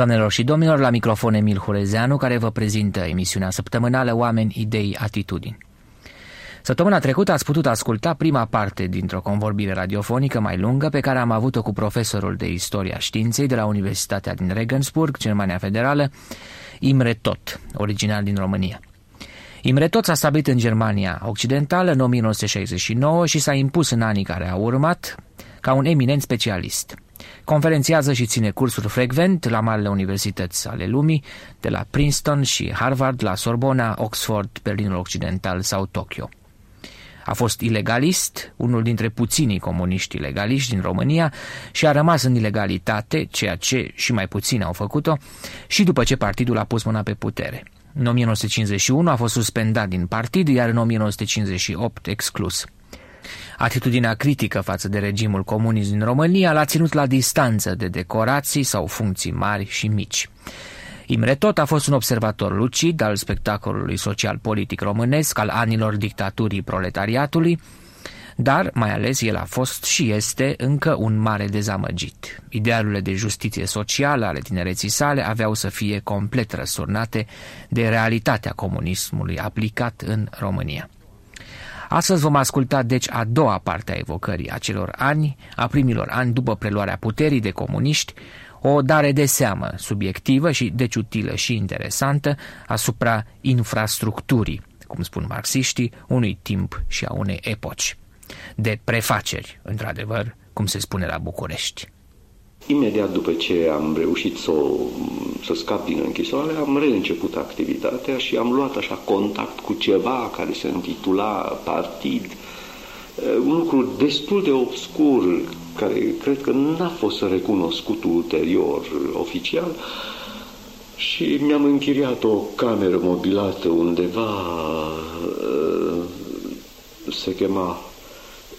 Doamnelor și domnilor, la microfon Emil Hurezeanu, care vă prezintă emisiunea săptămânală Oameni, Idei, Atitudini. Săptămâna trecută ați putut asculta prima parte dintr-o convorbire radiofonică mai lungă pe care am avut-o cu profesorul de istoria științei de la Universitatea din Regensburg, Germania Federală, Imre Tot, original din România. Imre Tot s-a stabilit în Germania Occidentală în 1969 și s-a impus în anii care au urmat ca un eminent specialist – Conferențiază și ține cursuri frecvent la marile universități ale lumii, de la Princeton și Harvard, la Sorbona, Oxford, Berlinul Occidental sau Tokyo. A fost ilegalist, unul dintre puținii comuniști ilegaliști din România și a rămas în ilegalitate, ceea ce și mai puțini au făcut-o, și după ce partidul a pus mâna pe putere. În 1951 a fost suspendat din partid, iar în 1958 exclus. Atitudinea critică față de regimul comunist din România l-a ținut la distanță de decorații sau funcții mari și mici. Imre Tot a fost un observator lucid al spectacolului social-politic românesc al anilor dictaturii proletariatului, dar mai ales el a fost și este încă un mare dezamăgit. Idealurile de justiție socială ale tinereții sale aveau să fie complet răsurnate de realitatea comunismului aplicat în România. Astăzi vom asculta deci a doua parte a evocării acelor ani, a primilor ani după preluarea puterii de comuniști, o dare de seamă subiectivă și deci utilă și interesantă asupra infrastructurii, cum spun marxiștii, unui timp și a unei epoci. De prefaceri, într-adevăr, cum se spune la București. Imediat după ce am reușit să, să scap din închisoare, am reînceput activitatea și am luat așa contact cu ceva care se intitula partid, un lucru destul de obscur, care cred că n-a fost recunoscut ulterior oficial, și mi-am închiriat o cameră mobilată undeva, se chema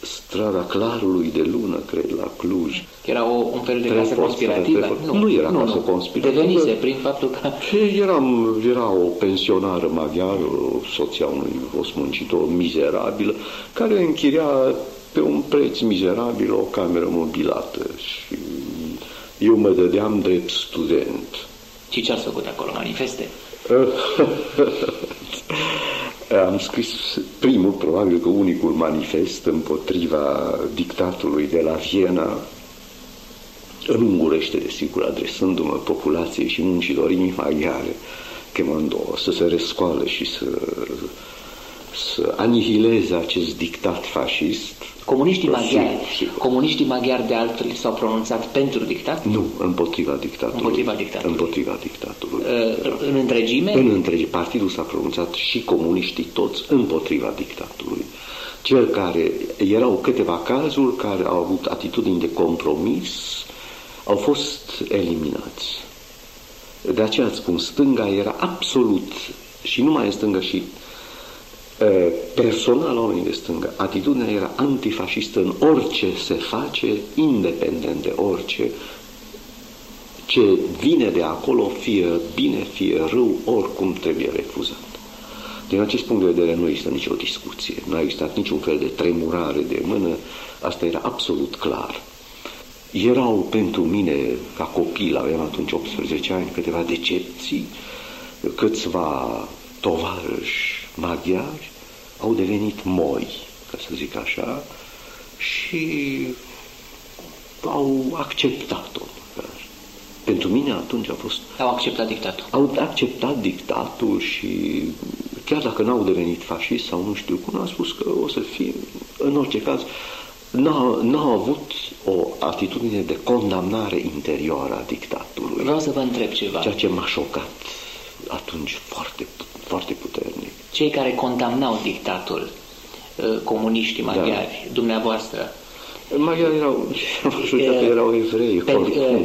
strada Clarului de Lună, cred, la Cluj. Era o, un fel de casă conspirativă? Nu, nu era nu, casă nu. conspirativă. Devenise prin faptul că... Eram, era o pensionară maghiară, soția unui fost muncitor mizerabilă, care închiria pe un preț mizerabil o cameră mobilată și eu mă dădeam drept student. Și ce ați făcut acolo? Manifeste? Am scris primul, probabil că unicul manifest împotriva dictatului de la Viena, în ungurește, desigur, adresându-mă populației și muncitorii maghiare, chemând-o să se rescoale și să, să anihileze acest dictat fascist, Comuniștii maghiari, comuniștii maghiari de altfel s-au pronunțat pentru dictat? Nu, împotriva dictatului. Împotriva dictatului. Împotriva dictatului. Uh, în întregime? În întregime. Partidul s-a pronunțat și comuniștii toți împotriva dictatului. Cel care erau câteva cazuri care au avut atitudini de compromis au fost eliminați. De aceea spun, stânga era absolut și nu mai e stângă și personal oamenii de stânga, atitudinea era antifascistă în orice se face, independent de orice, ce vine de acolo, fie bine, fie rău, oricum trebuie refuzat. Din acest punct de vedere nu există nicio discuție, nu a existat niciun fel de tremurare de mână, asta era absolut clar. Erau pentru mine, ca copil, aveam atunci 18 ani, câteva decepții, câțiva tovarăși maghiari au devenit moi, ca să zic așa, și au acceptat-o. Pentru mine atunci a fost... Au acceptat dictatul. Au acceptat dictatul și chiar dacă n-au devenit fascist sau nu știu cum, au spus că o să fie, în orice caz, n-au avut o atitudine de condamnare interioară a dictatului. Vreau să vă întreb ceva. Ceea ce m-a șocat atunci foarte, foarte puternic. Cei care condamnau dictatul, uh, comuniștii maghiari, da. dumneavoastră, Maghiari erau, majoritatea erau evrei.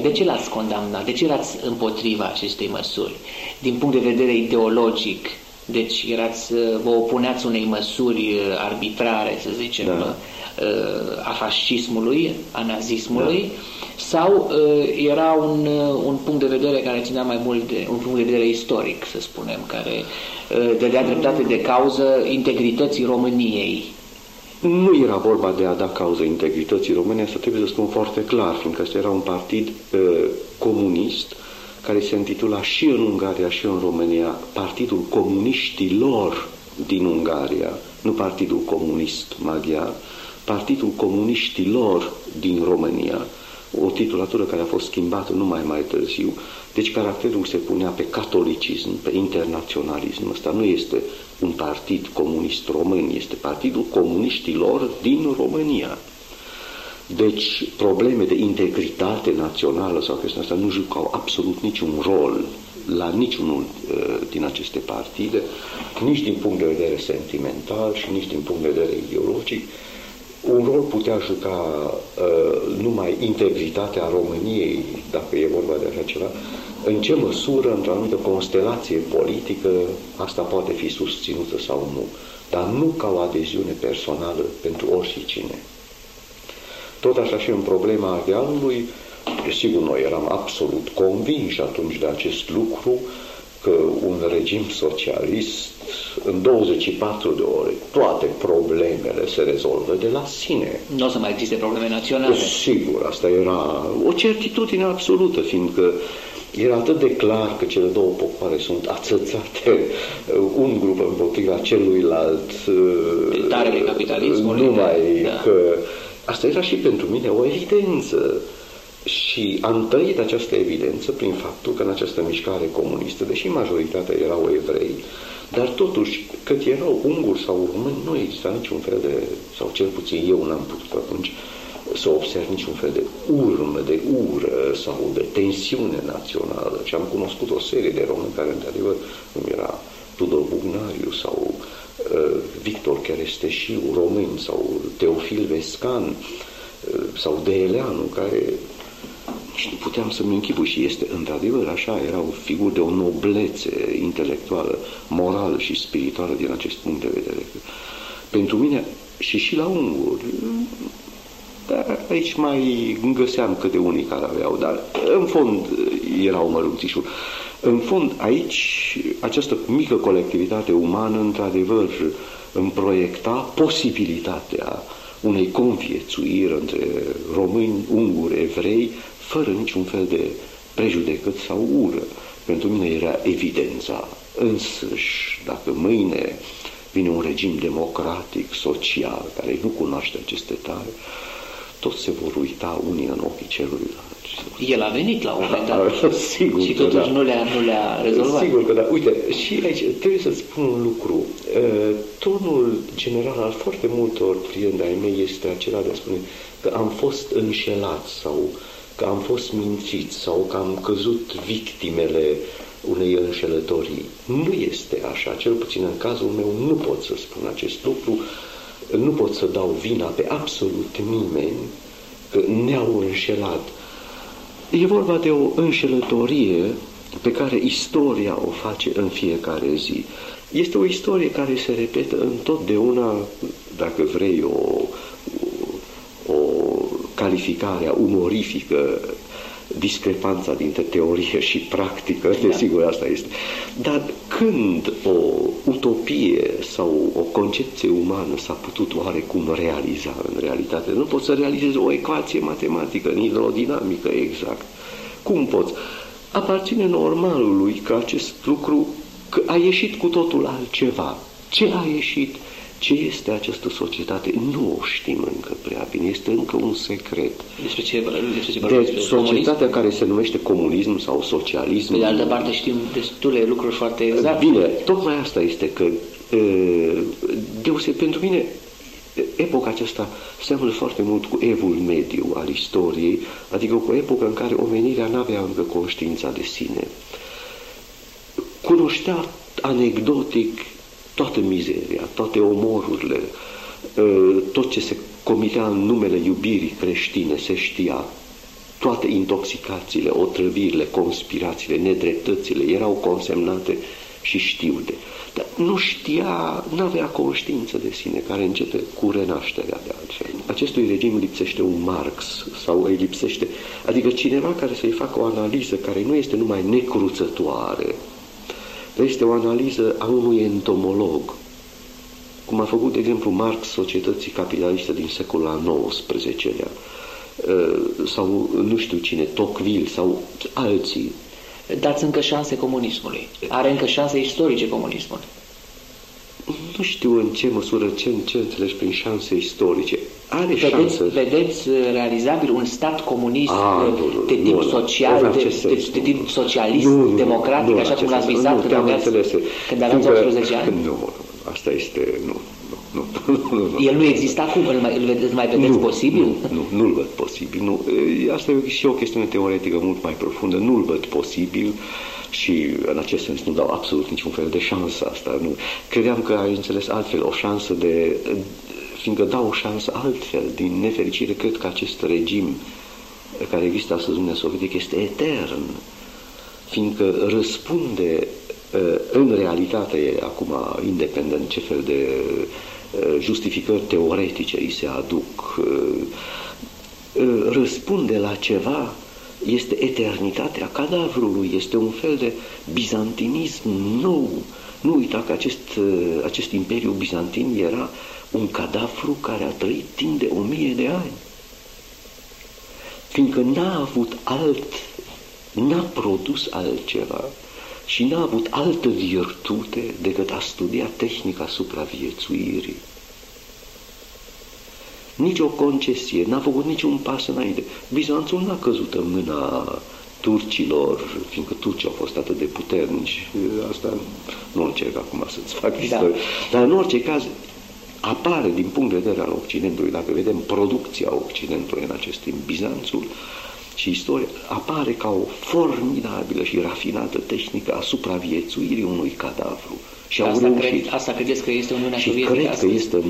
De ce l-ați condamnat? De ce erați împotriva acestei măsuri? Din punct de vedere ideologic, deci erați, uh, vă opuneați unei măsuri uh, arbitrare, să zicem, da. A fascismului, a nazismului, da sau uh, era un, uh, un punct de vedere care ținea mai mult de un punct de vedere istoric, să spunem, care uh, dădea dreptate de cauză integrității României. Nu era vorba de a da cauză integrității române, asta trebuie să spun foarte clar, fiindcă ăsta era un partid uh, comunist care se intitula și în Ungaria și în România Partidul Comuniștilor din Ungaria, nu Partidul Comunist Maghiar, Partidul Comuniștilor din România, o titulatură care a fost schimbată numai mai târziu, deci caracterul se punea pe catolicism, pe internaționalism. Ăsta nu este un partid comunist român, este Partidul Comuniștilor din România. Deci probleme de integritate națională sau chestia asta nu jucau absolut niciun rol la niciunul uh, din aceste partide, nici din punct de vedere sentimental și nici din punct de vedere ideologic. Un rol putea juca uh, numai integritatea României, dacă e vorba de așa ceva, în ce măsură, într-o anumită constelație politică, asta poate fi susținută sau nu, dar nu ca o adeziune personală pentru oricine. Tot așa și în problema Ardealului, sigur, noi eram absolut convinși atunci de acest lucru, că un regim socialist, în 24 de ore, toate problemele se rezolvă de la sine. Nu o să mai existe probleme naționale. Sigur, asta era o certitudine absolută, fiindcă era atât de clar că cele două popoare sunt ațățate un grup împotriva celuilalt. Tare capitalismului. Numai da. că Asta era și pentru mine o evidență. Și am trăit această evidență prin faptul că în această mișcare comunistă, deși majoritatea erau evrei, dar totuși, cât erau unguri sau români, nu exista niciun fel de, sau cel puțin eu n-am putut atunci să observ niciun fel de urmă, de ură sau de tensiune națională. Și am cunoscut o serie de români care, într-adevăr, cum era Tudor Bugnariu sau Uh, Victor Cheresteșiu, român, sau Teofil Vescan, uh, sau Deeleanu, care și nu puteam să-mi închipui și este într-adevăr așa, erau figuri de o noblețe intelectuală, morală și spirituală din acest punct de vedere. Pentru mine și și la unguri, dar aici mai găseam câte unii care aveau, dar în fond erau mărunțișuri. În fond, aici, această mică colectivitate umană, într-adevăr, îmi proiecta posibilitatea unei conviețuiri între români, unguri, evrei, fără niciun fel de prejudecăți sau ură. Pentru mine era evidența însăși, dacă mâine vine un regim democratic, social, care nu cunoaște aceste tare, toți se vor uita unii în ochii celuilalt el a venit la un moment dat Sigur și totuși da. nu le-a nu le rezolvat. Sigur că da. Uite, și aici trebuie să spun un lucru. Tonul general al foarte multor prieteni ai mei este acela de a spune că am fost înșelat sau că am fost mințit sau că am căzut victimele unei înșelătorii. Nu este așa, cel puțin în cazul meu nu pot să spun acest lucru, nu pot să dau vina pe absolut nimeni că ne-au înșelat E vorba de o înșelătorie pe care istoria o face în fiecare zi. Este o istorie care se repetă întotdeauna, dacă vrei, o, o calificare umorifică, discrepanța dintre teorie și practică, da. desigur asta este. Dar când o utopie sau o concepție umană s-a putut oarecum realiza în realitate, nu poți să realizezi o ecuație matematică, în hidrodinamică exact. Cum poți? Aparține normalului că acest lucru că a ieșit cu totul altceva. Ce a ieșit? Ce este această societate? Nu o știm încă prea bine, este încă un secret. Despre ce, despre ce de despre societatea comunism? care se numește comunism sau socialism. Pe de altă parte știm destule lucruri foarte exacte. Bine, tocmai asta este că deose, pentru mine epoca aceasta seamănă foarte mult cu evul mediu al istoriei, adică cu epoca în care omenirea nu avea încă conștiința de sine. Cunoștea anecdotic toată mizeria, toate omorurile, ă, tot ce se comitea în numele iubirii creștine, se știa, toate intoxicațiile, otrăvirile, conspirațiile, nedreptățile erau consemnate și știute. Dar nu știa, nu avea conștiință de sine, care începe cu renașterea de altfel. Acestui regim lipsește un Marx sau îi lipsește, adică cineva care să-i facă o analiză care nu este numai necruțătoare, dar este o analiză a unui entomolog, cum a făcut, de exemplu, Marx societății capitaliste din secolul al XIX-lea, ă, sau nu știu cine, Tocqueville sau alții, dați încă șanse comunismului. Are încă șanse istorice comunismul. Nu știu în ce măsură, ce, ce înțelegi prin șanse istorice. Are vedeți, șanse. Vedeți uh, realizabil un stat comunist A, uh, nu, nu, de tip nu, social, nu, de, acest de, sens, de nu, tip nu. socialist, Nu, nu, democratic, nu, așa cum acest l-ați sens. visat Nu, când te-am aveați, înțeles. când aveați Fiindcă- 18 ani? Nu, nu, asta este... Nu, nu, nu, nu, nu. El nu există acum, îl mai, îl vedeți, mai vedeți nu, posibil? Nu, nu, nu-l văd posibil. Nu. E, Asta e și o chestiune teoretică mult mai profundă. Nu-l văd posibil și în acest sens nu dau absolut niciun fel de șansă asta. Nu. Credeam că ai înțeles altfel o șansă de... Fiindcă dau o șansă altfel. Din nefericire, cred că acest regim care există astăzi în Uniunea Sovietică este etern. Fiindcă răspunde uh, în realitate, e acum independent ce fel de uh, justificări teoretice îi se aduc, uh, uh, răspunde la ceva, este eternitatea cadavrului, este un fel de bizantinism nou. Nu uita că acest, uh, acest imperiu bizantin era un cadavru care a trăit timp de o mie de ani. Fiindcă n-a avut alt, n-a produs altceva și n-a avut altă virtute decât a studia tehnica supraviețuirii. Nici o concesie, n-a făcut niciun pas înainte. Bizanțul n-a căzut în mâna turcilor, fiindcă turcii au fost atât de puternici. Asta nu încerc acum să-ți fac Da. istorie. Dar în orice caz, apare din punct de vedere al Occidentului, dacă vedem producția Occidentului în acest timp, Bizanțul și istoria, apare ca o formidabilă și rafinată tehnică a supraviețuirii unui cadavru. Și au Asta, reușit. cred, asta credeți că este Uniunea Și Sovietică? cred că astăzi? este, m-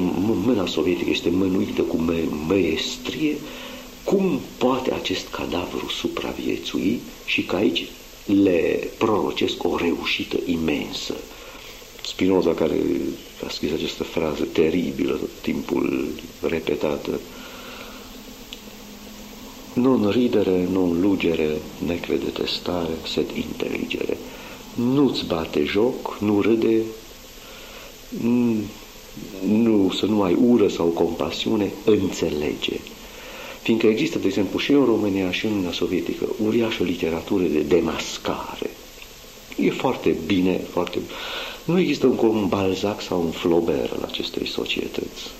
mâna sovietică este mânuită cu mă- măestrie cum poate acest cadavru supraviețui și că aici le prorocesc o reușită imensă. Spinoza, care a scris această frază teribilă, tot timpul repetată, non ridere, non lugere, necrede testare, sed inteligere. Nu-ți bate joc, nu râde, Mm, nu, să nu ai ură sau compasiune, înțelege. Fiindcă există, de exemplu, și în România și în Uniunea Sovietică, uriașă literatură de demascare. E foarte bine, foarte... Nu există încă un Balzac sau un Flaubert în acestei societăți.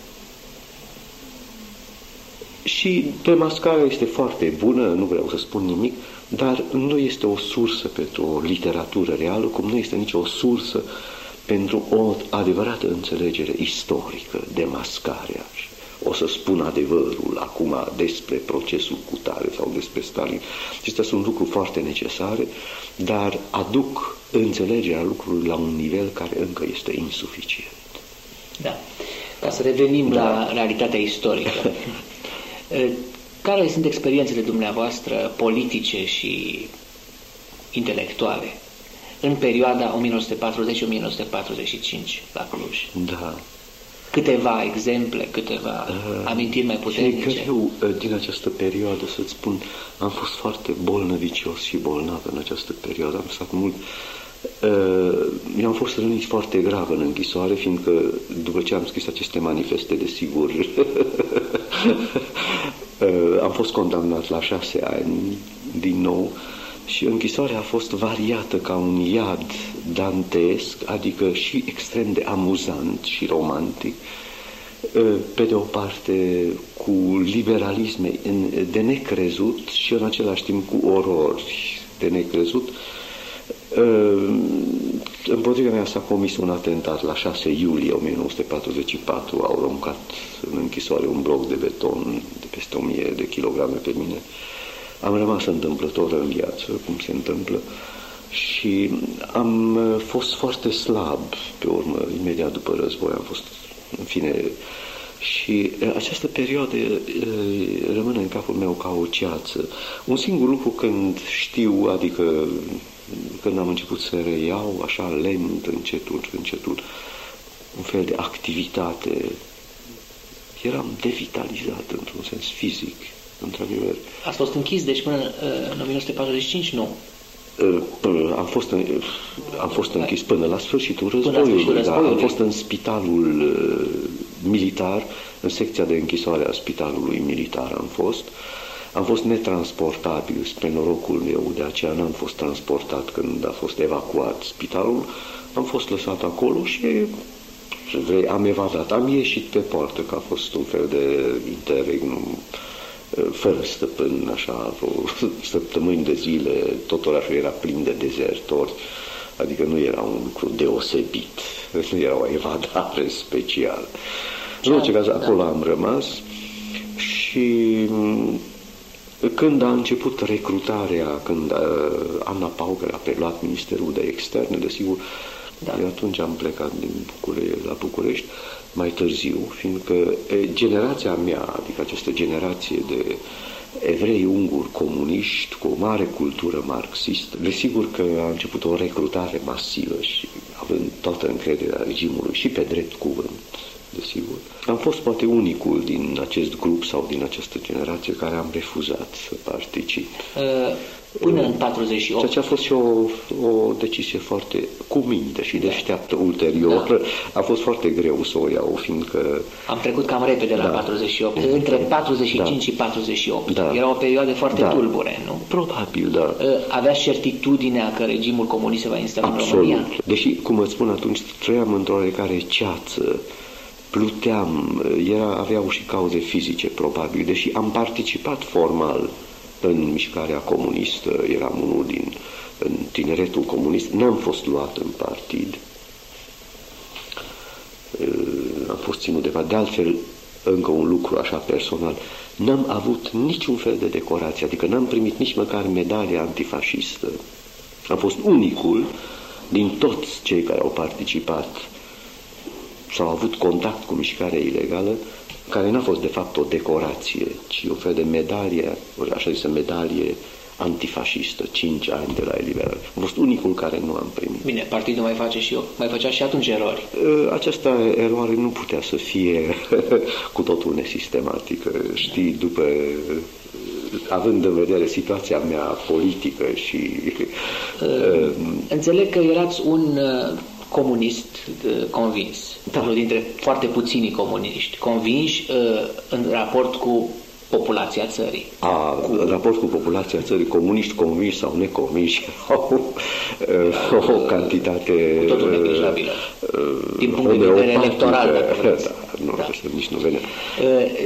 Și demascarea este foarte bună, nu vreau să spun nimic, dar nu este o sursă pentru o literatură reală, cum nu este nicio sursă pentru o adevărată înțelegere istorică, demascarea. O să spun adevărul acum despre procesul cu tare sau despre Stalin. Acestea sunt lucruri foarte necesare, dar aduc înțelegerea lucrurilor la un nivel care încă este insuficient. Da. Ca să revenim Da. la realitatea istorică. Eh, Care sunt experiențele dumneavoastră politice și intelectuale în perioada 1940-1945 la Cluj? Da. Câteva exemple, câteva amintiri mai E puternice. greu uh, din această perioadă să-ți spun, am fost foarte bolnăvicios și bolnav în această perioadă, am stat mult. Uh, Eu am fost rănit foarte grav în închisoare, fiindcă după ce am scris aceste manifeste, desigur, uh, am fost condamnat la șase ani din nou și închisoarea a fost variată ca un iad dantesc, adică și extrem de amuzant și romantic, pe de o parte cu liberalisme în- de necrezut și în același timp cu orori de necrezut. Împotriva mea s-a comis un atentat la 6 iulie 1944, au aruncat în închisoare un bloc de beton de peste 1000 de kilograme pe mine. Am rămas întâmplător în viață, cum se întâmplă, și am uh, fost foarte slab pe urmă, imediat după război am fost, în fine, și uh, această perioadă uh, rămâne în capul meu ca o ceață. Un singur lucru când știu, adică când am început să reiau așa lent, încetul, încetul, un fel de activitate, eram devitalizat într-un sens fizic, într-adevăr. Ați fost închis, deci până uh, în 1945? Nu. Până, am, fost în, am fost închis până la sfârșitul la războiului, sfârșitul da, am războiului. fost în spitalul uh, militar, în secția de închisoare a spitalului militar am fost Am fost netransportabil spre norocul meu, de aceea n-am fost transportat când a fost evacuat spitalul. Am fost lăsat acolo și vrei, am evadat. Am ieșit pe poartă, că a fost un fel de interregnum fără stăpân, așa, vreo săptămâni de zile, tot orașul era plin de dezertori, adică nu era un lucru deosebit, nu era o evadare specială. În orice caz, acolo da. am rămas și când a început recrutarea, când uh, Ana Pauger a preluat Ministerul de Externe, desigur, da. eu atunci am plecat din Bucure- la București, mai târziu, fiindcă e, generația mea, adică această generație de evrei unguri comuniști cu o mare cultură marxistă, desigur că a început o recrutare masivă și având toată încrederea regimului și pe drept cuvânt, desigur. Am fost poate unicul din acest grup sau din această generație care am refuzat să particip. Uh până în 48. Ceea ce a fost și o, o decizie foarte cu minte și deșteaptă ulterior. Da. A fost foarte greu să o iau, fiindcă... Am trecut cam repede la da. 48. Între 45 da. și 48. Da. Era o perioadă foarte da. tulbure, nu? Probabil, da. Ă, avea certitudinea că regimul comunist se va instala Absolut. în România? Deși, cum îți spun atunci, trăiam într-o oarecare ceață, pluteam, era, aveau și cauze fizice, probabil, deși am participat formal în mișcarea comunistă, eram unul din în tineretul comunist, n-am fost luat în partid. Am fost ținut de De altfel, încă un lucru așa personal, n-am avut niciun fel de decorație, adică n-am primit nici măcar medalia antifascistă. Am fost unicul din toți cei care au participat sau au avut contact cu mișcarea ilegală care n-a fost de fapt o decorație, ci un fel de medalie, așa zisă medalie antifascistă, 5 ani de la eliberare. Am fost unicul care nu am primit. Bine, partidul mai face și eu, mai făcea și atunci erori. Ă, această eroare nu putea să fie cu totul nesistematică. Știi, după având în vedere situația mea politică și... Uh, înțeleg că erați un uh, comunist uh, convins, da. unul dintre foarte puțini comuniști convinși uh, în raport cu populația țării. A, cu... în raport cu populația țării, comuniști convinși sau neconvinși au uh, o cantitate cu totul neglijabilă. Din punct de vedere electoral, dacă vreți. Da, nu, da. nici nu vine.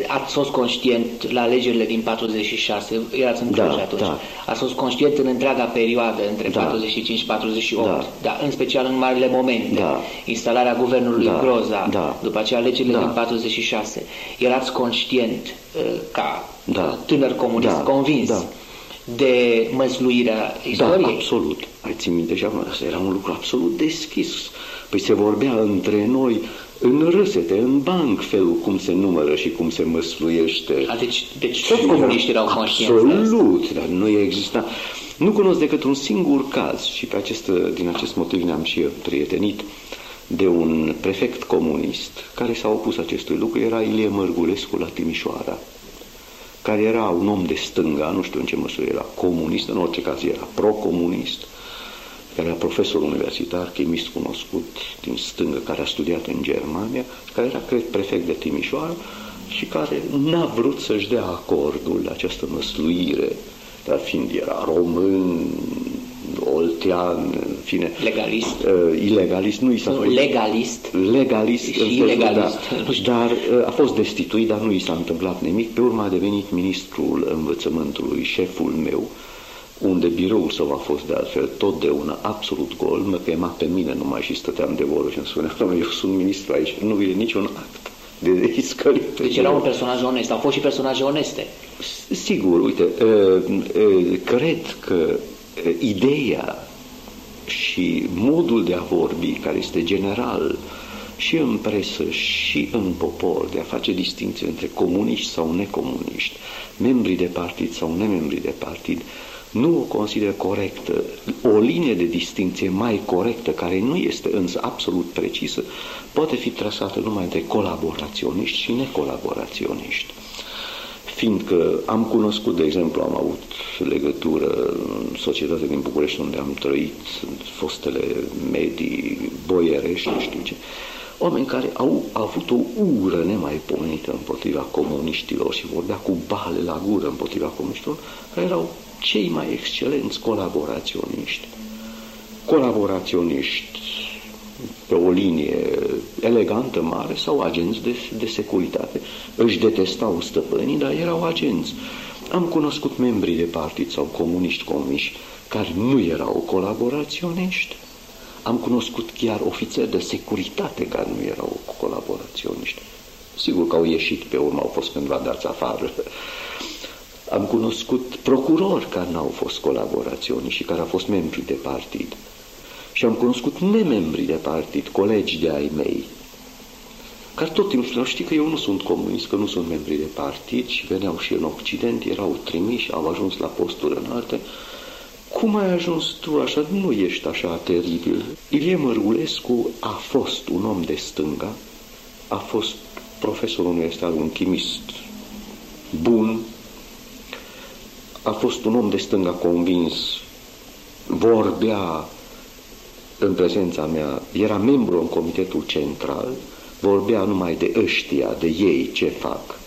Ați fost conștient la alegerile din 46, erați în da, atunci, da. ați fost conștient în întreaga perioadă între da. 45 și 48, da. da, în special în marile momente, da. instalarea guvernului da. Groza, da. după aceea alegerile da. din 46, erați conștient ca da. tânăr comunist da. convins da. de măsluirea istoriei? Da, absolut. Ai țin minte și acum, asta era un lucru absolut deschis. Păi se vorbea între noi în râsete, în banc, felul cum se numără și cum se măsluiește. A, deci, deci toți comuniștii erau conștienți Absolut, dar nu exista. Nu cunosc decât un singur caz și pe acest, din acest motiv ne-am și eu prietenit de un prefect comunist care s-a opus acestui lucru, era Ilie Mărgulescu la Timișoara, care era un om de stânga, nu știu în ce măsură era comunist, în orice caz era pro-comunist, care era profesor universitar, chimist cunoscut din stângă, care a studiat în Germania, care era, cred, prefect de Timișoara și care n-a vrut să-și dea acordul la această măsluire, dar fiind era român, oltean, în fine. Legalist. Uh, ilegalist, nu i s-a făcut. Legalist. Legalist. Și ilegalist. Da, dar uh, a fost destituit, dar nu i s-a întâmplat nimic. Pe urmă a devenit ministrul învățământului, șeful meu, unde biroul său a fost de altfel totdeauna absolut gol, mă chema pe mine numai și stăteam de vorbă și îmi spunea, eu sunt ministru aici, nu vine niciun act de iscălit. Deci era un personaj onest, au fost și personaje oneste. Sigur, uite, uh, uh, cred că ideea și modul de a vorbi, care este general și în presă și în popor, de a face distinție între comuniști sau necomuniști, membri de partid sau nemembri de partid, nu o consider corectă. O linie de distinție mai corectă, care nu este însă absolut precisă, poate fi trasată numai între colaboraționiști și necolaboraționiști fiindcă am cunoscut, de exemplu, am avut legătură în societatea din București unde am trăit, fostele medii boierești, nu știu ce, oameni care au avut o ură nemaipomenită împotriva comuniștilor și vorbea cu bale la gură împotriva comuniștilor, care erau cei mai excelenți colaboraționiști. Colaboraționiști pe o linie elegantă, mare, sau agenți de, de securitate. Își detestau stăpânii, dar erau agenți. Am cunoscut membrii de partid sau comuniști comiși care nu erau colaboraționiști. Am cunoscut chiar ofițeri de securitate care nu erau colaboraționiști. Sigur că au ieșit pe urmă, au fost cândva dați afară. Am cunoscut procurori care n-au fost colaboraționiști și care au fost membri de partid. Și am cunoscut nemembri de partid, colegi de ai mei, care tot timpul spuneau, știi că eu nu sunt comunist, că nu sunt membri de partid și veneau și în Occident, erau trimiși, au ajuns la posturi înalte. Cum ai ajuns tu așa? Nu ești așa teribil. Ilie Mărgulescu a fost un om de stânga, a fost profesor universitar, un chimist bun, a fost un om de stânga convins, vorbea în prezența mea, era membru în comitetul central, vorbea numai de ăștia, de ei, ce fac.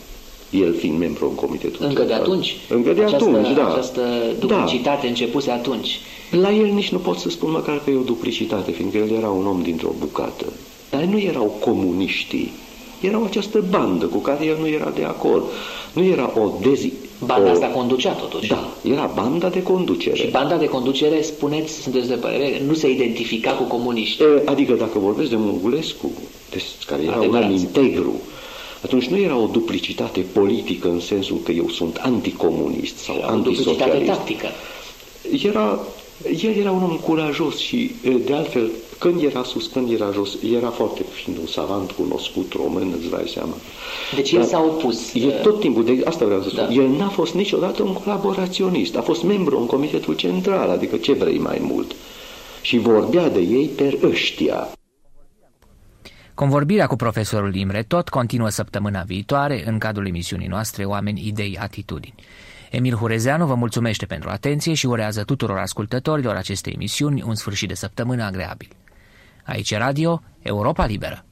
El fiind membru în comitetul Încă central. de atunci? Încă de această, atunci, da. Această duplicitate da. începuse atunci. La el nici nu pot să spun măcar că e o duplicitate, fiindcă el era un om dintr-o bucată. Dar nu erau comuniștii, erau această bandă cu care el nu era de acord. Nu era o dezi... Banda o... asta conducea totuși. Da, era banda de conducere. Și banda de conducere, spuneți, sunteți de părere, nu se identifica cu comuniști. Adică dacă vorbesc de Mugulescu, care era Adevărat. un om integru, atunci nu era o duplicitate politică în sensul că eu sunt anticomunist sau era antisocialist. O duplicitate tactică. Era, el era un om curajos și, de altfel, când era sus, când era jos, era foarte, fiind un savant cunoscut român, îți dai seama. Deci el s-a opus. E tot timpul, de asta vreau să spun, da. el n-a fost niciodată un colaboraționist, a fost membru în comitetul central, adică ce vrei mai mult. Și vorbea de ei per ăștia. Convorbirea cu profesorul Imre tot continuă săptămâna viitoare în cadrul emisiunii noastre Oameni, Idei, Atitudini. Emil Hurezeanu vă mulțumește pentru atenție și urează tuturor ascultătorilor acestei emisiuni un sfârșit de săptămână agreabil. Aici Radio Europa Liberă.